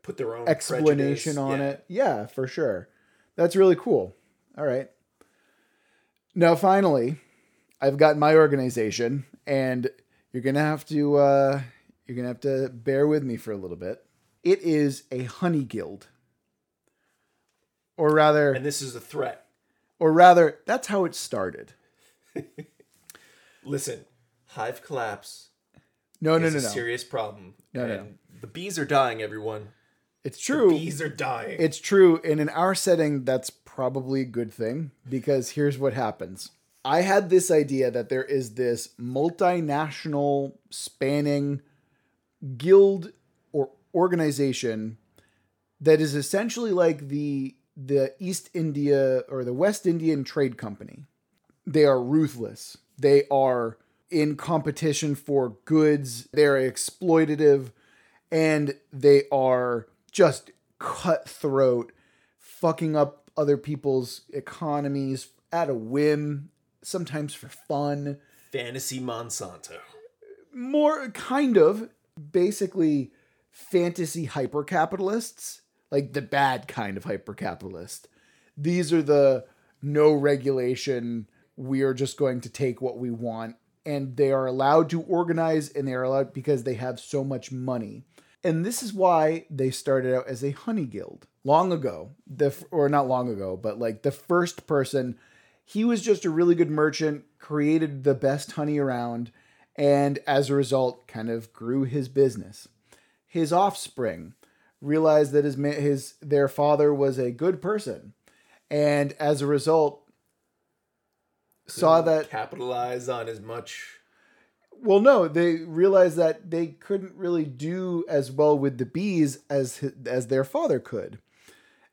Put their own explanation on Yeah. it. Yeah, for sure. That's really cool. All right. Now, finally, I've got my organization, and you're gonna have to uh, you're gonna have to bear with me for a little bit. It is a honey guild, or rather, And this is a threat. or rather, that's how it started. Listen, hive collapse No, no, is no, a no. serious problem. No, no, The bees are dying, everyone. It's true. Bees are dying. It's true. And in our setting, that's probably a good thing because here's what happens. I had this idea that there is this multinational spanning guild or organization that is essentially like the the East India or the West Indian Trade Company. They are ruthless. They are in competition for goods. They're exploitative and they are just cutthroat, fucking up other people's economies at a whim, sometimes for fun. Fantasy Monsanto. More kind of basically fantasy hypercapitalists, like the bad kind of hypercapitalist. These are the no regulation, we are just going to take what we want. And they are allowed to organize and they are allowed because they have so much money. And this is why they started out as a honey guild long ago. The or not long ago, but like the first person, he was just a really good merchant, created the best honey around, and as a result, kind of grew his business. His offspring realized that his his their father was a good person, and as a result, saw that capitalize on as much well, no, they realized that they couldn't really do as well with the bees as as their father could,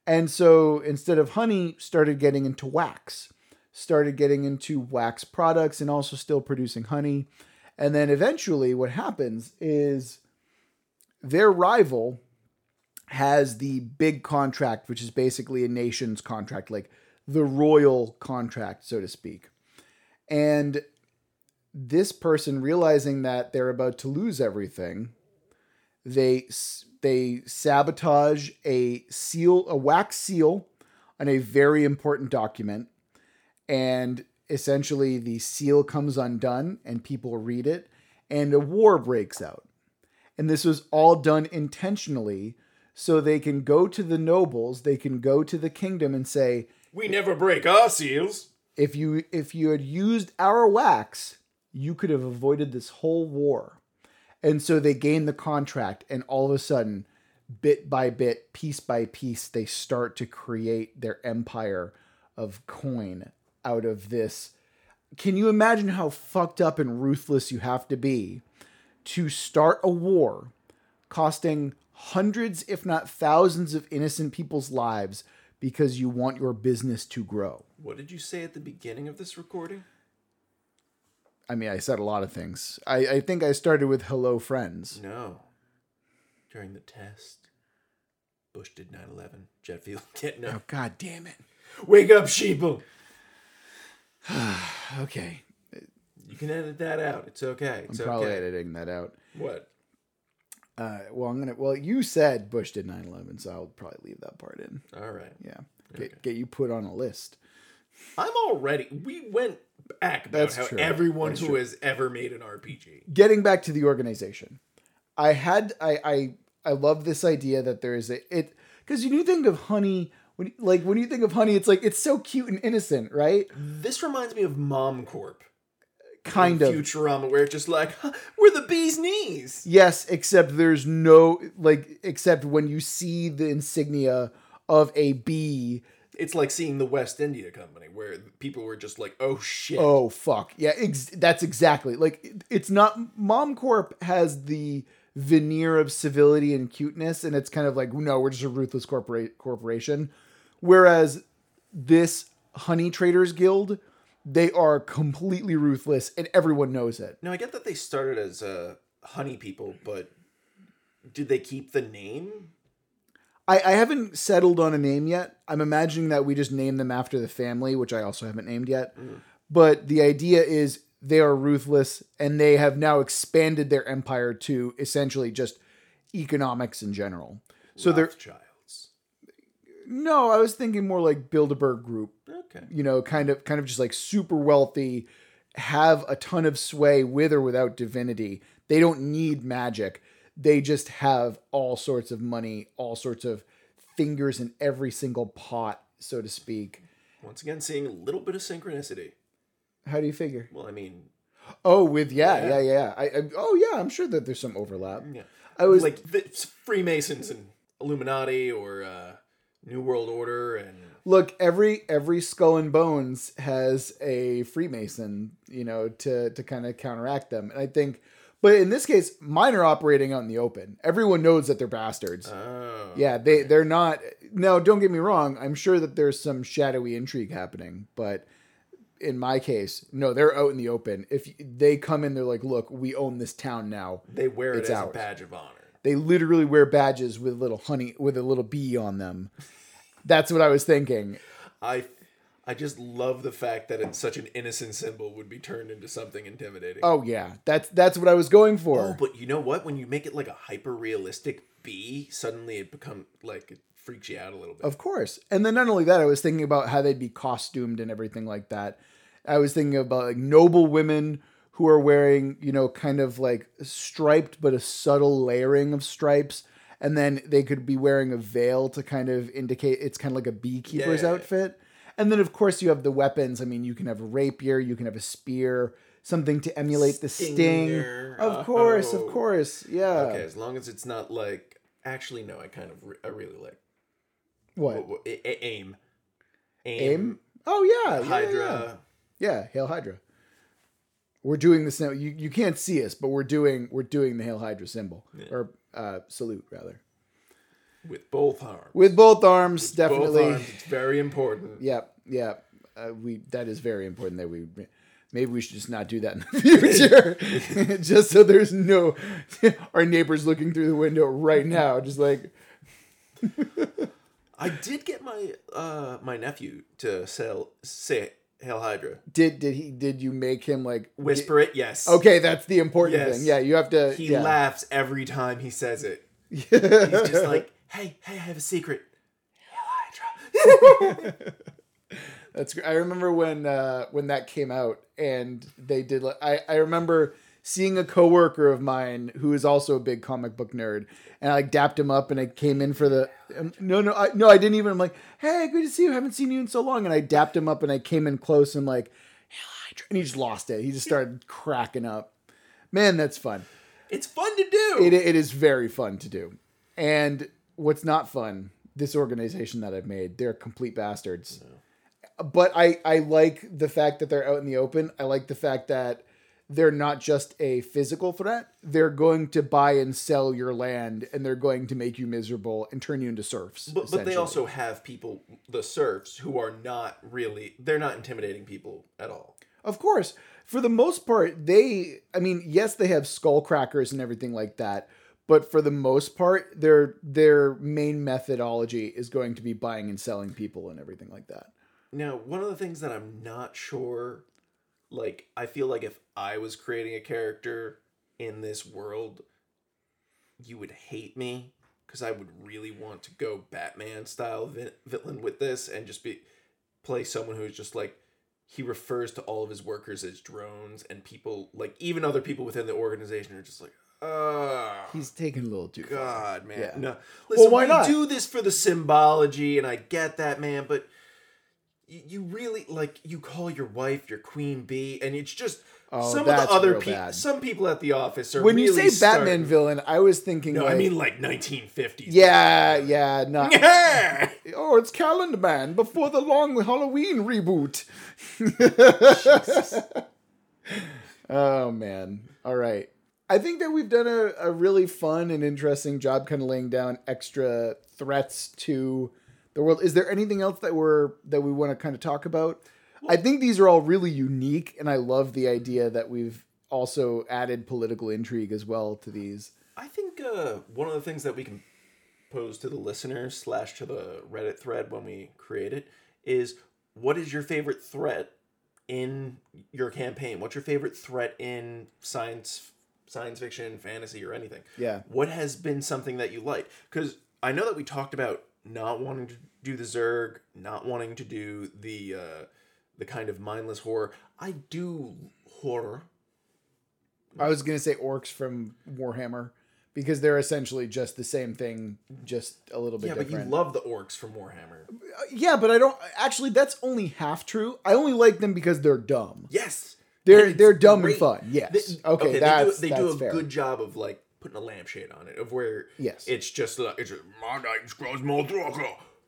and so instead of honey, started getting into wax, started getting into wax products, and also still producing honey, and then eventually, what happens is their rival has the big contract, which is basically a nation's contract, like the royal contract, so to speak, and this person realizing that they're about to lose everything they they sabotage a seal a wax seal on a very important document. And essentially the seal comes undone and people read it and a war breaks out. And this was all done intentionally so they can go to the nobles they can go to the kingdom and say we never break our seals. If you if you had used our wax you could have avoided this whole war. And so they gain the contract and all of a sudden bit by bit piece by piece they start to create their empire of coin out of this. Can you imagine how fucked up and ruthless you have to be to start a war costing hundreds if not thousands of innocent people's lives because you want your business to grow? What did you say at the beginning of this recording I mean, I said a lot of things. I, I think I started with hello, friends. no during the test bush did 9-11 jet fuel getting Oh, god damn it. wake up sheeple Okay. you can edit that out it's okay I'm probably okay editing that out. what Uh, well, I'm going to, well, you said Bush did 9 11, so I'll probably leave that part in. all right Yeah. Get, get you put on a list. I'm already we went back about That's how true. everyone That's who true. has ever made an rpg Getting back to the organization, I had, I, I, I love this idea that there is a, it, because when you think of honey, when, like when you think of honey, it's like, it's so cute and innocent, right? this reminds me of mom corp Kind in of. futurama where it's just like huh, we're the bee's knees Yes, except there's no like except when you see the insignia of a bee. It's like seeing the west india company where people were just like oh shit Oh fuck. Yeah, ex- that's exactly. Like it's not Mom Corp has the veneer of civility and cuteness, and it's kind of like, no, we're just a ruthless corpora- corporation. Whereas this Honey Traders Guild, they are completely ruthless, and everyone knows it. Now I get that they started as uh, honey people, but did they keep the name? I, I haven't settled on a name yet. I'm imagining that we just name them after the family, which I also haven't named yet. But the idea is they are ruthless and they have now expanded their empire to essentially just economics in general. So they're Rothschilds. no, I was thinking more like Bilderberg Group, Okay. you know, kind of kind of just like super wealthy, have a ton of sway with or without divinity. They don't need magic. They just have all sorts of money, all sorts of fingers in every single pot, so to speak. Once again, seeing a little bit of synchronicity. How do you figure? Well, I mean, Oh, with yeah, Yeah. yeah, yeah. I, I oh yeah, I'm sure that there's some overlap. yeah, I was like the Freemasons and Illuminati or uh, New World Order and look every every skull and bones has a freemason you know to to kind of counteract them and i think but in this case mine are operating out in the open. Everyone knows that they're bastards. Oh, yeah they they're not now don't get me wrong i'm sure that there's some shadowy intrigue happening but in my case no they're out in the open. If they come in they're like look we own this town now. They wear it It's as ours. a badge of honor. they literally wear badges with little honey with a little bee on them. That's what i was thinking. I I just love the fact that it's such an innocent symbol would be turned into something intimidating. oh yeah that's that's what i was going for Oh, but you know what? When you make it like a hyper realistic bee, suddenly it become like it freaks you out a little bit. Of course. And then not only that, I was thinking about how they'd be costumed and everything like that. I was thinking about like noble women who are wearing, you know, kind of like striped but a subtle layering of stripes. And then they could be wearing a veil to kind of indicate it's kind of like a beekeeper's Yeah. outfit. And then of course you have the weapons. I mean, you can have a rapier, you can have a spear, something to emulate the sting. Of course, Oh. of course. Yeah. okay, as long as it's not like actually no, I kind of re- I really like What? what, what, a- a- aim. Aim? Oh yeah. yeah, yeah, Hydra. yeah. Yeah, Hail Hydra. We're doing this now. You you can't see us, but we're doing we're doing the Hail Hydra symbol or uh, salute rather with both arms. with both arms. definitely. Both arms. It's very important. Yep. Yep. Uh, we that is very important that we maybe we should just not do that in the future, just so there's no our neighbors looking through the window right now, just like I did get my uh my nephew to sell say Hail Hydra. did did he did you make him like Whisper it, yes. Okay, that's the important Yes. thing. Yeah, you have to. He yeah. laughs every time he says it. He's just like, hey, hey, I have a secret. That's great. I remember when uh, when that came out, and they did. I I remember seeing a coworker of mine who is also a big comic book nerd, and I like dapped him up, and I came in for the. um, No, no, I, no, I didn't even. I'm like, hey, good to see you. Haven't seen you in so long, and I dapped him up, and I came in close, and like, and he just lost it. He just started cracking up. Man, that's fun. It's fun to do. It, it is very fun to do. And what's not fun, this organization that I've made, they're complete bastards. But I, I like the fact that they're out in the open. I like the fact that they're not just a physical threat. They're going to buy and sell your land and they're going to make you miserable and turn you into serfs. But, but they also have people, the serfs, who are not really, they're not intimidating people at all. Of course. For the most part, they I mean, yes, they have skull crackers and everything like that, but for the most part, their their main methodology is going to be buying and selling people and everything like that. Now, one of the things that I'm not sure, like, I feel like if I was creating a character in this world, you would hate me because I would really want to go Batman style vi- villain with this and just be play someone who's just like he refers to all of his workers as drones and people like even other people within the organization are just like oh He's taking a little too far. god man Yeah. no listen why we not? do this for the symbology and i get that man but you, you really like you call your wife your queen bee and it's just Oh, some of the other people some people at the office are When you really say Batman villain, I was thinking no like i mean like 1950s Yeah, yeah, not yeah Oh, it's Calendar Man before the long Halloween reboot. oh man. All right. I think that we've done a, a really fun and interesting job kind of laying down extra threats to the world. Is there anything else that we're that we want to kind of talk about? I think these are all really unique, and I love the idea that we've also added political intrigue as well to these. I think uh, one of the things that we can pose to the listeners slash to the Reddit thread when we create it is what is your favorite threat in your campaign? What's your favorite threat in science science fiction, fantasy, or anything? Yeah. What has been something that you like? Because I know that we talked about not wanting to do the Zerg, not wanting to do the uh, the kind of mindless horror. I do horror. I was gonna say orcs from Warhammer because they're essentially just the same thing, just a little bit Yeah, different. but you love the orcs from Warhammer. yeah, but I don't actually. That's only half true. I only like them because they're dumb. Yes. They're they're dumb great. and fun. Yes. They- okay, that's they do, they do a fair. good job of like putting a lampshade on it, of where Yes. it's just like it's just, my name's Grosmo.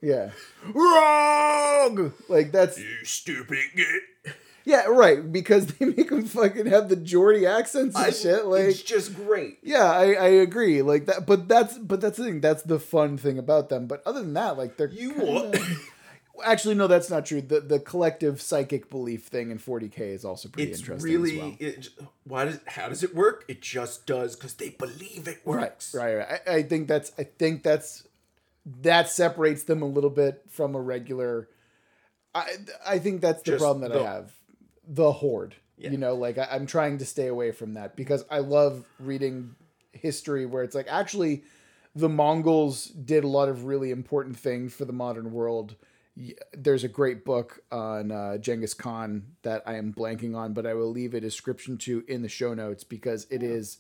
Yeah. Wrong. Like that's You stupid git. yeah right because they make them fucking have the Geordie accents and I- shit. Like it's just great. yeah, I I agree. Like that, but that's but that's the thing. That's the fun thing about them. But other than that, like they're You kinda-? Actually, no, that's not true. The the collective psychic belief thing in 40k is also pretty It's interesting really as well. it, why does how does it work? It just does because they believe it Right, works. right, right. I, I think that's I think that's that separates them a little bit from a regular. I I think that's the Just problem that the- I have. The horde, Yeah. you know, like I, I'm trying to stay away from that because I love reading history where it's like actually the Mongols did a lot of really important things for the modern world. There's a great book on uh, Genghis Khan that I am blanking on, but I will leave a description to in the show notes because it is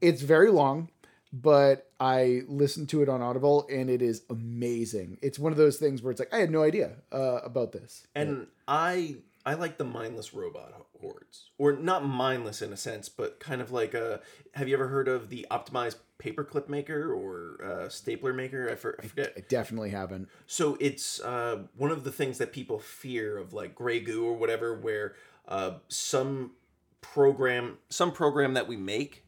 it's very long, but I listened to it on Audible and it is amazing. It's one of those things where it's like I had no idea uh, about this. And I I like the mindless robot hordes, or not mindless in a sense, but kind of like a. Have you ever heard of the optimized paperclip maker or uh, stapler maker? I, for, I forget. I definitely haven't. So it's uh, one of the things that people fear of like gray goo or whatever, where uh, some program, some program that we make.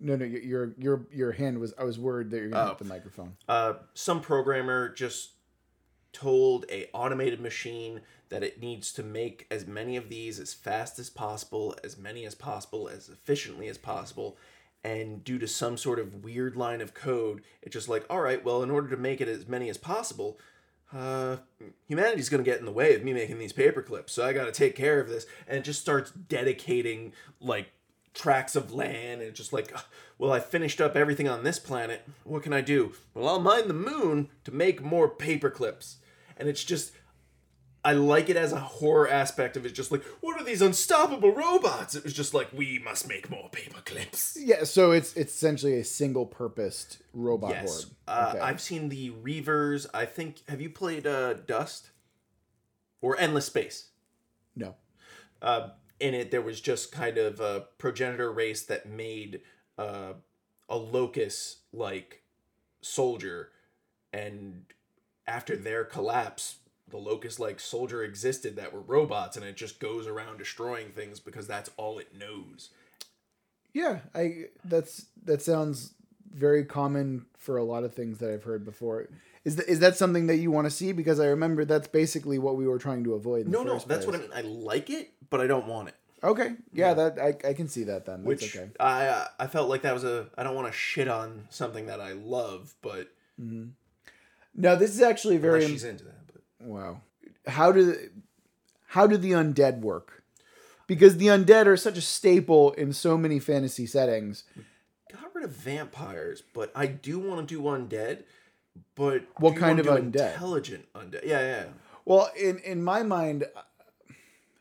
No, no, your your your, your hand was. I was worried that you're gonna Oh. hit the microphone. Uh, some programmer just told a automated machine that it needs to make as many of these as fast as possible, as many as possible, as efficiently as possible. And due to some sort of weird line of code, it's just like, all right, well, in order to make it as many as possible, uh, humanity's gonna get in the way of me making these paper clips, so I gotta take care of this. And it just starts dedicating like tracts of land, and just like, well, I finished up everything on this planet. What can I do? Well, I'll mine the moon to make more paper clips. And it's just, I like it as a horror aspect of it. Just like, what are these unstoppable robots? It was just like, we must make more paper clips. Yeah, so it's it's essentially a single purposed robot Yes. Uh, Okay. I've seen the Reavers. I think, have you played uh, Dust? Or Endless Space? no. uh, in it there was just kind of a progenitor race that made uh, a locust like soldier and after their collapse the locust like soldier existed that were robots and it just goes around destroying things because that's all it knows Yeah, I that's that sounds very common for a lot of things that I've heard before. Is that is that something that you want to see? Because I remember that's basically what we were trying to avoid. No no that's what i mean i like it but i don't want it Okay, yeah, that I, I can see that then. That's which okay. i i felt like that was a i don't want to shit on something that i love but mm-hmm. No, this is actually very unless she's into that wow. How do the, how do the undead work? Because the undead are such a staple in so many fantasy settings. got rid of vampires, but I do want to do undead. But What kind of undead? Intelligent undead. Yeah, yeah. Well, in in my mind, uh,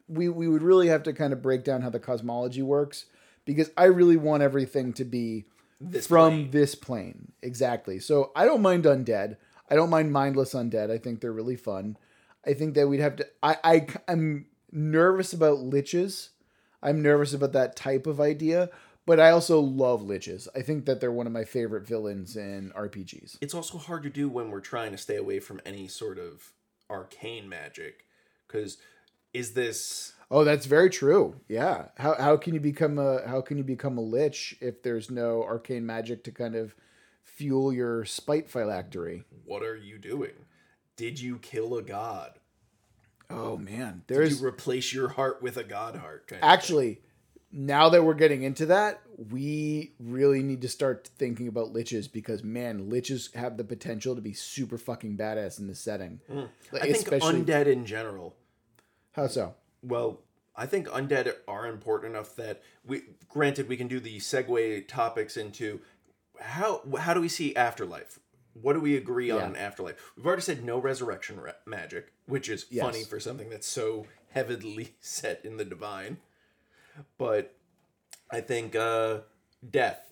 we we would really have to kind of break down how the cosmology works because I really want everything to be This from plane. this plane exactly. So I don't mind undead. I don't mind mindless undead. I think they're really fun. I think that we'd have to. I I I'm nervous about liches. I'm nervous about that type of idea, but I also love liches. I think that they're one of my favorite villains in RPGs. It's also hard to do when we're trying to stay away from any sort of arcane magic, because is this Oh, that's very true. Yeah. How how can you become a how can you become a lich if there's no arcane magic to kind of fuel your spite phylactery? What are you doing? Did you kill a god? Oh man, Did there's you replace your heart with a god heart? actually now that we're getting into that, we really need to start thinking about liches because man, liches have the potential to be super fucking badass in this setting. Hmm. Like, I think undead in general. how so? Well, I think undead are important enough that we granted we can do the segue topics into how how do we see afterlife? What do we agree on Yeah. in afterlife? We've already said no resurrection ra- magic, which is Yes. funny for something that's so heavily set in the divine. But I think uh death.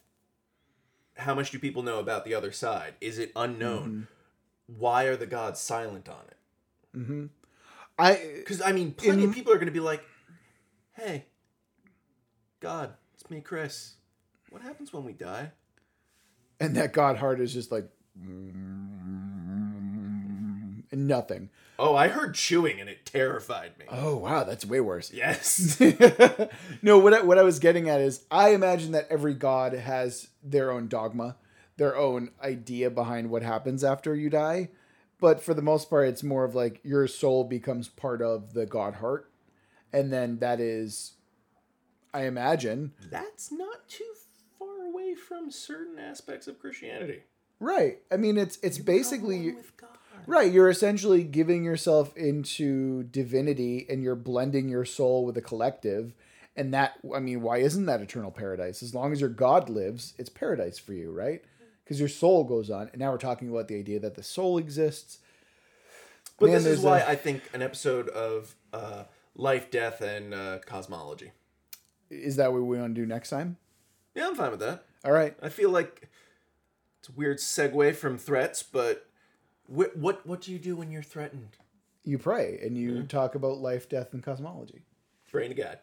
How much do people know about the other side? Is it unknown? Why are the gods silent on it? Mhm. I Because I mean, plenty In- of people are going to be like, "Hey, God, it's me, Chris. What happens when we die?" And that god heart is just like and nothing. Oh, I heard chewing and it terrified me. Oh wow, that's way worse. yes. no, what I, what I was getting at is I imagine that every god has their own dogma, their own idea behind what happens after you die. But for the most part, it's more of like your soul becomes part of the god heart, and then that is, I imagine, That's not too away from certain aspects of Christianity. right. I mean, it's it's basically Go one. Right, you're essentially giving yourself into divinity and you're blending your soul with the collective. And that, I mean, why isn't that eternal paradise? As long as your God lives, it's paradise for you, right? Because your soul goes on. And now we're talking about the idea that the soul exists. But Man, this is why a- I think an episode of uh, life, death, and uh, cosmology. Is that what we want to do next time? Yeah, I'm fine with that. All right. I feel like it's a weird segue from threats, but wh- what what do you do when you're threatened? You pray and you mm-hmm. talk about life, death, and cosmology. Praying to God.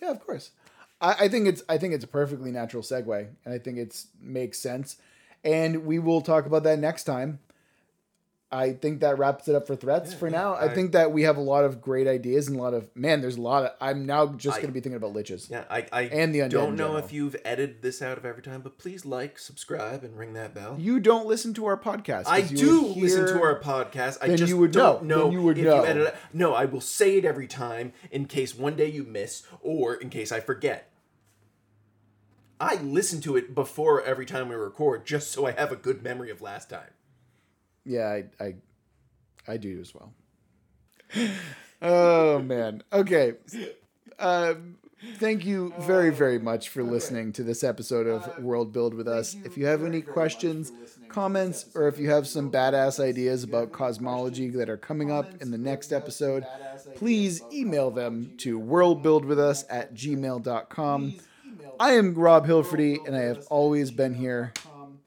Yeah, of course. I, I think it's I think it's a perfectly natural segue, and I think it's makes sense. And we will talk about that next time. I think that wraps it up for threats for now. I, I- think that we have a lot of great ideas and a lot of man. There's a lot of. I'm now just I- to be thinking about liches. Yeah, I, I And the don't know if you've edited this out of every time, but please like, subscribe, and ring that bell. You don't listen to our podcast. I do listen to our podcast. I just you would don't know. know. You would if know. You. No, I will say it every time in case one day you miss or in case I forget. I listen to it before every time we record just so I have a good memory of last time. Yeah, I, I, I do as well. oh man. Okay. Um, thank you very, very much for listening to this episode of World Build with us. If you have any questions, comments, or if you have some badass ideas about cosmology that are coming up in the next episode, please email them to worldbuildwithus at gmail.com. I am Rob Hilferty, and I have always been here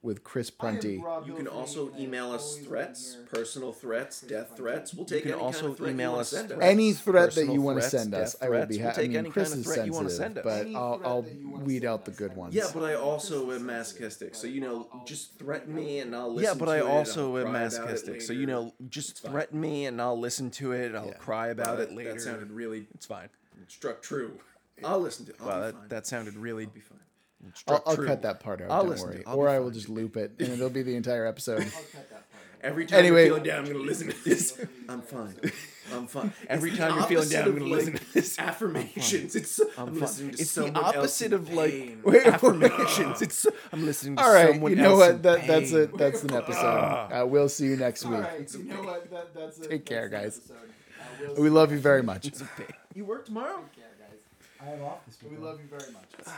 with Chris Prunty. You can also email us threats, personal threats, death threats. We'll take can any also kind of threat you email wanna us send us. Any threat that you want to send us, I will be happy. I mean, Chris is threat you wanna sensitive, but I'll, I'll weed out the good ones. Yeah, but I also am masochistic, so you know, just threaten me and I'll listen. To it. Yeah, but to I it, also I'll am cry about it masochistic, so you know, just threaten me and I'll listen to it. I'll cry about Wow, it that- later. That sounded really It's fine. struck true. I'll listen to. it. I'll Wow, be that, fine. that sounded really. I'll. I'll, struck I'll true. cut that part out. I'll don't listen to worry. I'll Or I will just loop it, and it'll be the entire episode. Every time Anyway- I'm feeling down, I'm gonna listen to this. I'm fine. I'm fine. Every It's time the you're feeling down, I'm gonna like, listen to this. Affirmations. It's I'm, fine. listening to It's the someone else opposite of like. Wait, affirmations. It's I'm listening to All right, someone you know else what? That, that's it. That's an episode. Uh, we'll see you next week. you know what? That, that's it. Take care, guys. We love you very much. You work tomorrow? I have off this week. We love you very much.